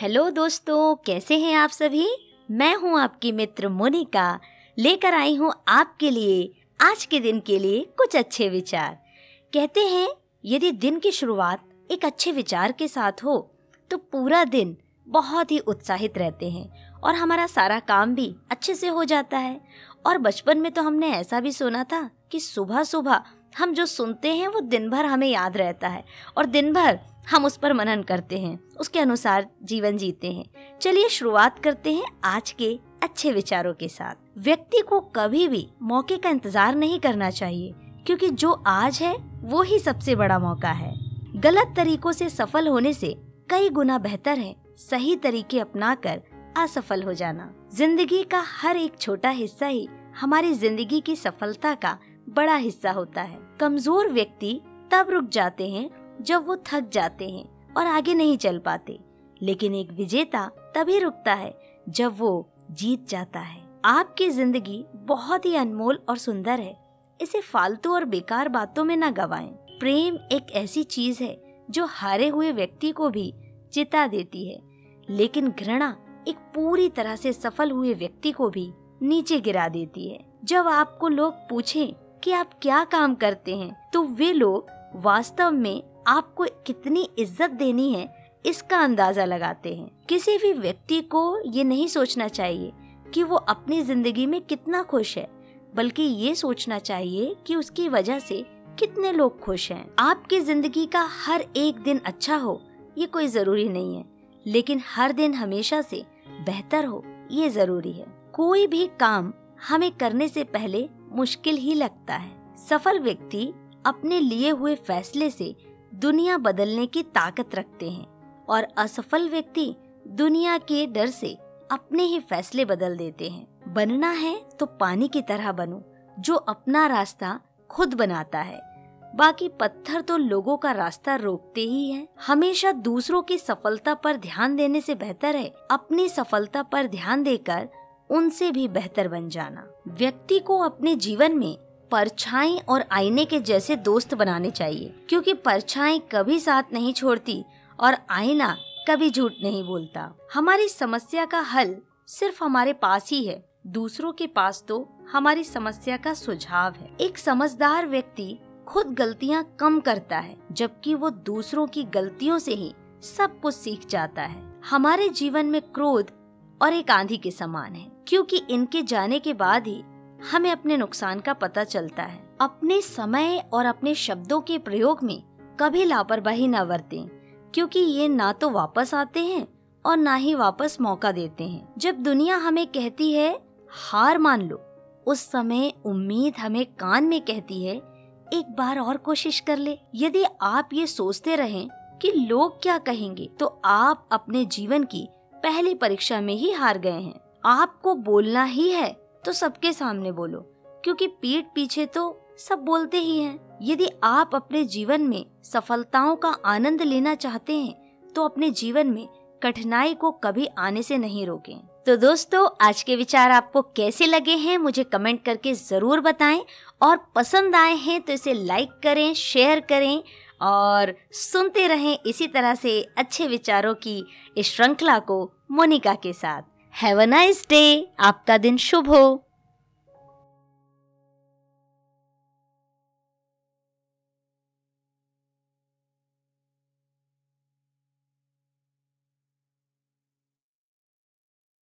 Hello दोस्तों, कैसे हैं आप सभी? मैं हूँ आपकी मित्र मोनिका। लेकर आई हूँ आपके लिए, आज के दिन के लिए कुछ अच्छे विचार। कहते हैं, यदि दिन की शुरुआत एक अच्छे विचार के साथ हो तो पूरा दिन बहुत ही उत्साहित रहते हैं और हमारा सारा काम भी अच्छे से हो जाता है। और बचपन में तो हमने ऐसा भी सुना था कि सुबह सुबह हम जो सुनते हैं वो दिन भर हमें याद रहता है और दिन भर हम उस पर मनन करते हैं, उसके अनुसार जीवन जीते हैं। चलिए शुरुआत करते हैं आज के अच्छे विचारों के साथ। व्यक्ति को कभी भी मौके का इंतज़ार नहीं करना चाहिए, क्योंकि जो आज है, वो ही सबसे बड़ा मौका है। गलत तरीकों से सफल होने से कई गुना बेहतर है सही तरीके अपनाकर असफल हो जाना। ज़िंदगी का हर एक छोटा हिस्सा ही हमारी ज़िंदगी की सफलता का बड़ा हिस्सा होता है। कमज़ोर व्यक्ति तब रुक जाते हैं जब वो थक जाते हैं और आगे नहीं चल पाते। लेकिन एक विजेता तभी रुकता है जब वो जीत जाता है। आपकी ज़िंदगी बहुत ही अनमोल और सुंदर है। इसे फालतू और बेकार बातों में न गवाएँ। प्रेम एक ऐसी चीज़ है जो हारे हुए व्यक्ति को भी चिता देती है। लेकिन घृणा एक पूरी तरह से सफल हुए व्यक्ति को भी नीचे गिरा देती है। जब आपको लोग पूछें कि आप क्या काम करते हैं तो वे लोग वास्तव में आपको कितनी इज़्ज़त देनी है, इसका अंदाज़ा लगाते हैं। किसी भी व्यक्ति को ये नहीं सोचना चाहिए कि वो अपनी ज़िंदगी में कितना खुश है, बल्कि ये सोचना चाहिए कि उसकी वजह से कितने लोग खुश हैं। आपकी ज़िंदगी का हर एक दिन अच्छा हो, ये कोई ज़रूरी नहीं है, लेकिन हर दिन हमेशा से बेहतर हो, ये ज़रूरी है। कोई भी काम हमें करने से पहले मुश्किल ही लगता है। सफल व्यक्ति अपने लिए हुए फैसले से दुनिया बदलने की ताकत रखते हैं और असफल व्यक्ति दुनिया के डर से अपने ही फैसले बदल देते हैं। बनना है तो पानी की तरह बनो, जो अपना रास्ता खुद बनाता है। बाकी पत्थर तो लोगों का रास्ता रोकते ही हैं। हमेशा दूसरों की सफलता पर ध्यान देने से बेहतर है अपनी सफलता पर ध्यान देकर उनसे भी बेहतर बन जाना। व्यक्ति को अपने जीवन में परछाई और आईने के जैसे दोस्त बनाने चाहिए, क्योंकि परछाई कभी साथ नहीं छोड़ती और आईना कभी झूठ नहीं बोलता। हमारी समस्या का हल सिर्फ़ हमारे पास ही है, दूसरों के पास तो हमारी समस्या का सुझाव है। एक समझदार व्यक्ति खुद गलतियाँ कम करता है, जबकि वो दूसरों की गलतियों से ही सब कुछ सीख जाता है। हमारे जीवन में क्रोध और एक आंधी के समान है, क्योंकि इनके जाने के बाद ही हमें अपने नुकसान का पता चलता है। अपने समय और अपने शब्दों के प्रयोग में कभी लापरवाही न बरतें, क्योंकि ये ना तो वापस आते हैं और ना ही वापस मौका देते हैं। जब दुनिया हमें कहती है, हार मान लो, उस समय उम्मीद हमें कान में कहती है, एक बार और कोशिश कर ले। यदि आप ये सोचते रहें कि लोग क्या कहेंगे तो आप अपने जीवन की पहली परीक्षा में ही हार गए हैं। आपको बोलना ही है तो सबके सामने बोलो, क्योंकि पीठ पीछे तो सब बोलते ही हैं। यदि आप अपने जीवन में सफलताओं का आनंद लेना चाहते हैं तो अपने जीवन में कठिनाई को कभी आने से नहीं रोकें। तो दोस्तों, आज के विचार आपको कैसे लगे हैं, मुझे कमेंट करके ज़रूर बताएँ, और पसंद आए हैं तो इसे लाइक करें, शेयर करें, और सुनते रहें इसी तरह से अच्छे विचारों की इस श्रृंखला को मोनिका के साथ हैव अ नाइस डे आपका दिन शुभ हो।